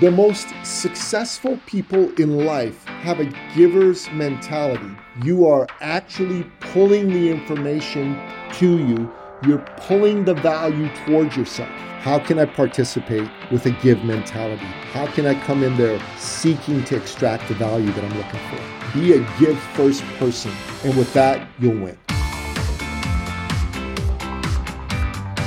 The most successful people in life have a giver's mentality. You are actually pulling the information to you, you're pulling the value towards yourself. How can I participate with a give mentality? How can I come in there seeking to extract the value that I'm looking for? Be a give first person, and with that, you'll win.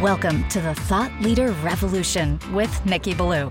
Welcome to the Thought Leader Revolution with Nicky Billou.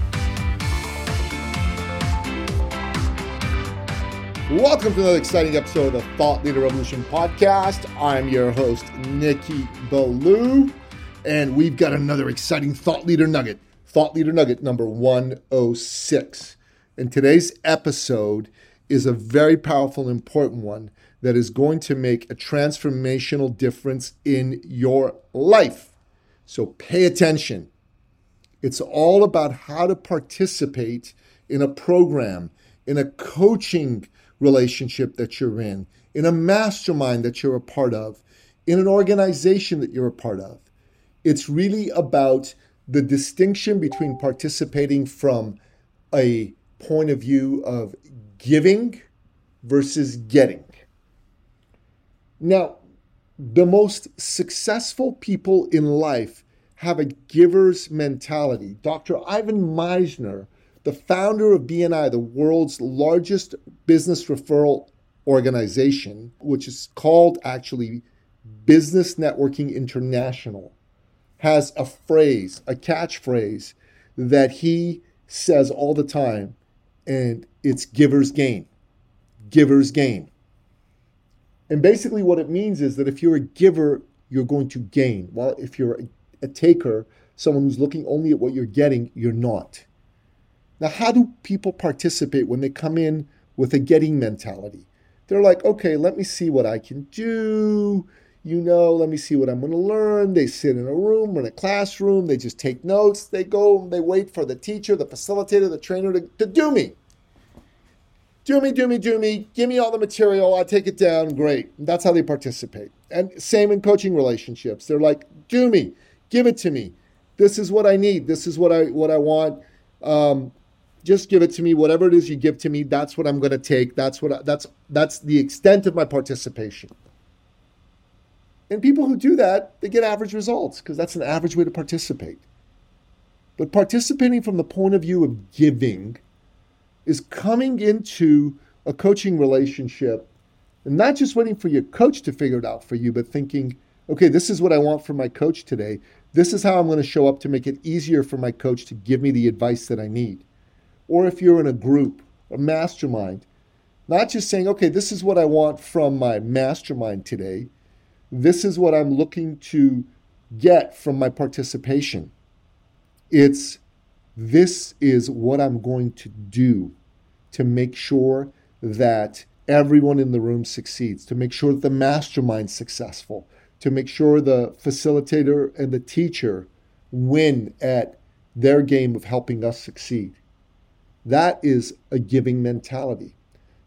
Welcome to another exciting episode of Thought Leader Revolution podcast. I'm your host, Nicky Billou, and we've got another exciting Thought Leader Nugget. Thought Leader Nugget number 106. And today's episode is a very powerful and important one that is going to make a transformational difference in your life. So pay attention. It's all about how to participate in a program, in a coaching relationship that you're in, in a mastermind that you're a part of, in an organization that you're a part of. It's really about the distinction between participating from a point of view of giving versus getting. Now, the most successful people in life have a giver's mentality. Dr. Ivan Misner the founder of BNI, the world's largest business referral organization, which is called actually Business Networking International, has a phrase, a catchphrase that he says all the time, and it's giver's gain. Giver's gain. And basically, what it means is that if you're a giver, you're going to gain. While if you're a, a taker, someone who's looking only at what you're getting, you're not. Now, how do people participate when they come in with a getting mentality? They're like, okay, let me see what I can do. You know, let me see what I'm going to learn. They sit in a room or in a classroom. They just take notes. They go they wait for the teacher, the facilitator, the trainer to, to do me. Do me, do me, do me. Give me all the material. I take it down. Great. That's how they participate. And same in coaching relationships. They're like, do me. Give it to me. This is what I need. This is what I what I want. Um, just give it to me whatever it is you give to me that's what i'm going to take that's what I, that's that's the extent of my participation. And people who do that they get average results because that's an average way to participate. But participating from the point of view of giving is coming into a coaching relationship and not just waiting for your coach to figure it out for you but thinking okay this is what i want from my coach today. This is how i'm going to show up to make it easier for my coach to give me the advice that i need or if you're in a group, a mastermind, not just saying, okay, this is what I want from my mastermind today. This is what I'm looking to get from my participation. It's this is what I'm going to do to make sure that everyone in the room succeeds, to make sure that the mastermind's successful, to make sure the facilitator and the teacher win at their game of helping us succeed. That is a giving mentality.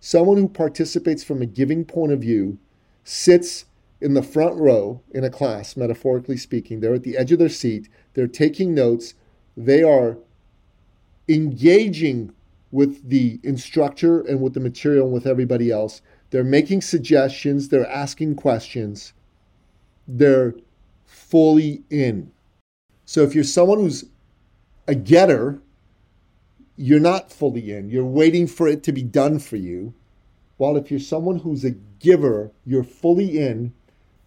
Someone who participates from a giving point of view sits in the front row in a class, metaphorically speaking. They're at the edge of their seat, they're taking notes, they are engaging with the instructor and with the material and with everybody else. They're making suggestions, they're asking questions, they're fully in. So if you're someone who's a getter, you're not fully in. You're waiting for it to be done for you. While if you're someone who's a giver, you're fully in,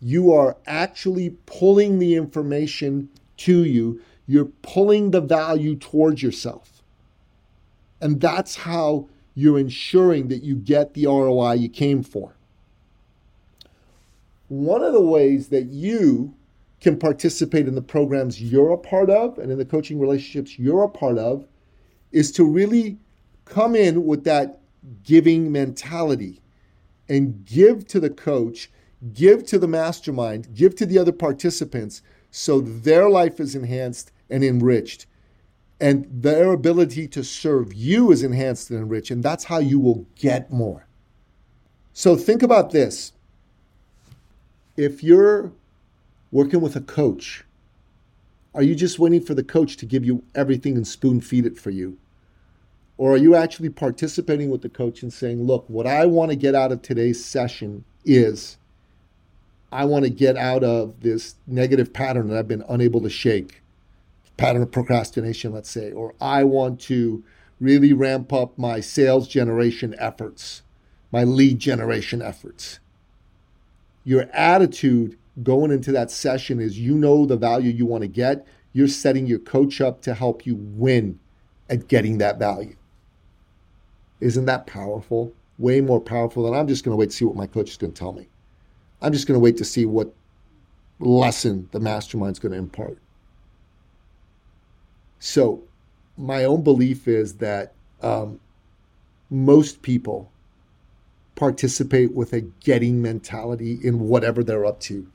you are actually pulling the information to you. You're pulling the value towards yourself. And that's how you're ensuring that you get the ROI you came for. One of the ways that you can participate in the programs you're a part of and in the coaching relationships you're a part of is to really come in with that giving mentality and give to the coach, give to the mastermind, give to the other participants so their life is enhanced and enriched. And their ability to serve you is enhanced and enriched. And that's how you will get more. So think about this. If you're working with a coach, are you just waiting for the coach to give you everything and spoon feed it for you? Or are you actually participating with the coach and saying, look, what I want to get out of today's session is I want to get out of this negative pattern that I've been unable to shake, pattern of procrastination, let's say, or I want to really ramp up my sales generation efforts, my lead generation efforts. Your attitude going into that session is you know the value you want to get. You're setting your coach up to help you win at getting that value. Isn't that powerful? Way more powerful than I'm just going to wait to see what my coach is going to tell me. I'm just going to wait to see what lesson the mastermind's going to impart. So, my own belief is that um, most people participate with a getting mentality in whatever they're up to.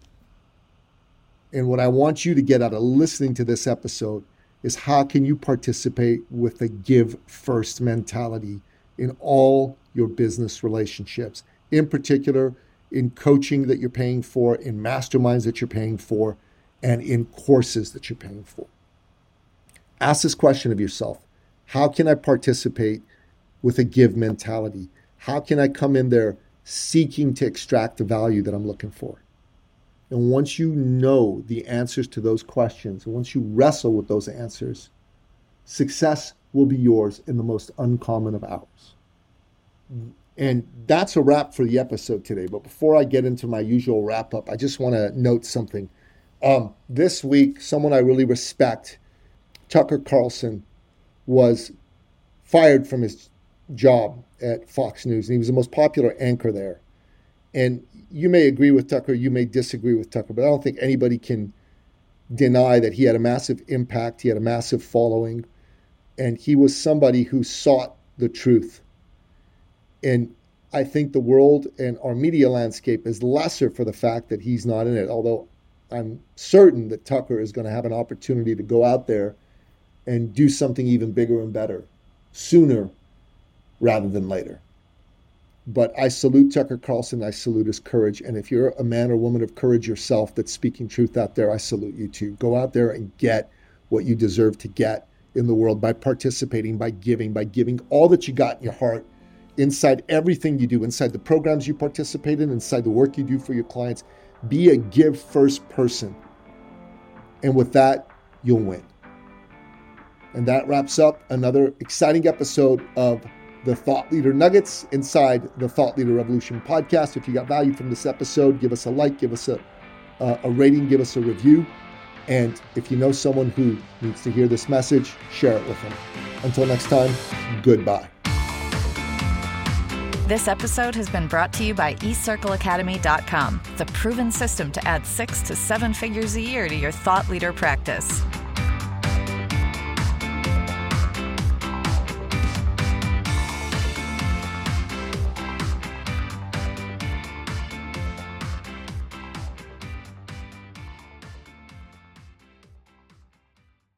And what I want you to get out of listening to this episode is how can you participate with a give first mentality in all your business relationships, in particular in coaching that you're paying for, in masterminds that you're paying for, and in courses that you're paying for. Ask this question of yourself How can I participate with a give mentality? How can I come in there seeking to extract the value that I'm looking for? And once you know the answers to those questions, and once you wrestle with those answers, success will be yours in the most uncommon of hours. And that's a wrap for the episode today. But before I get into my usual wrap up, I just want to note something. Um, this week, someone I really respect, Tucker Carlson, was fired from his job at Fox News, and he was the most popular anchor there. And you may agree with Tucker, you may disagree with Tucker, but I don't think anybody can deny that he had a massive impact, he had a massive following, and he was somebody who sought the truth. And I think the world and our media landscape is lesser for the fact that he's not in it, although I'm certain that Tucker is going to have an opportunity to go out there and do something even bigger and better sooner rather than later. But I salute Tucker Carlson. I salute his courage. And if you're a man or woman of courage yourself that's speaking truth out there, I salute you too. Go out there and get what you deserve to get in the world by participating, by giving, by giving all that you got in your heart inside everything you do, inside the programs you participate in, inside the work you do for your clients. Be a give first person. And with that, you'll win. And that wraps up another exciting episode of the Thought Leader Nuggets inside the Thought Leader Revolution podcast. If you got value from this episode, give us a like, give us a, uh, a rating, give us a review. And if you know someone who needs to hear this message, share it with them. Until next time, goodbye. This episode has been brought to you by eCircleAcademy.com, the proven system to add six to seven figures a year to your thought leader practice.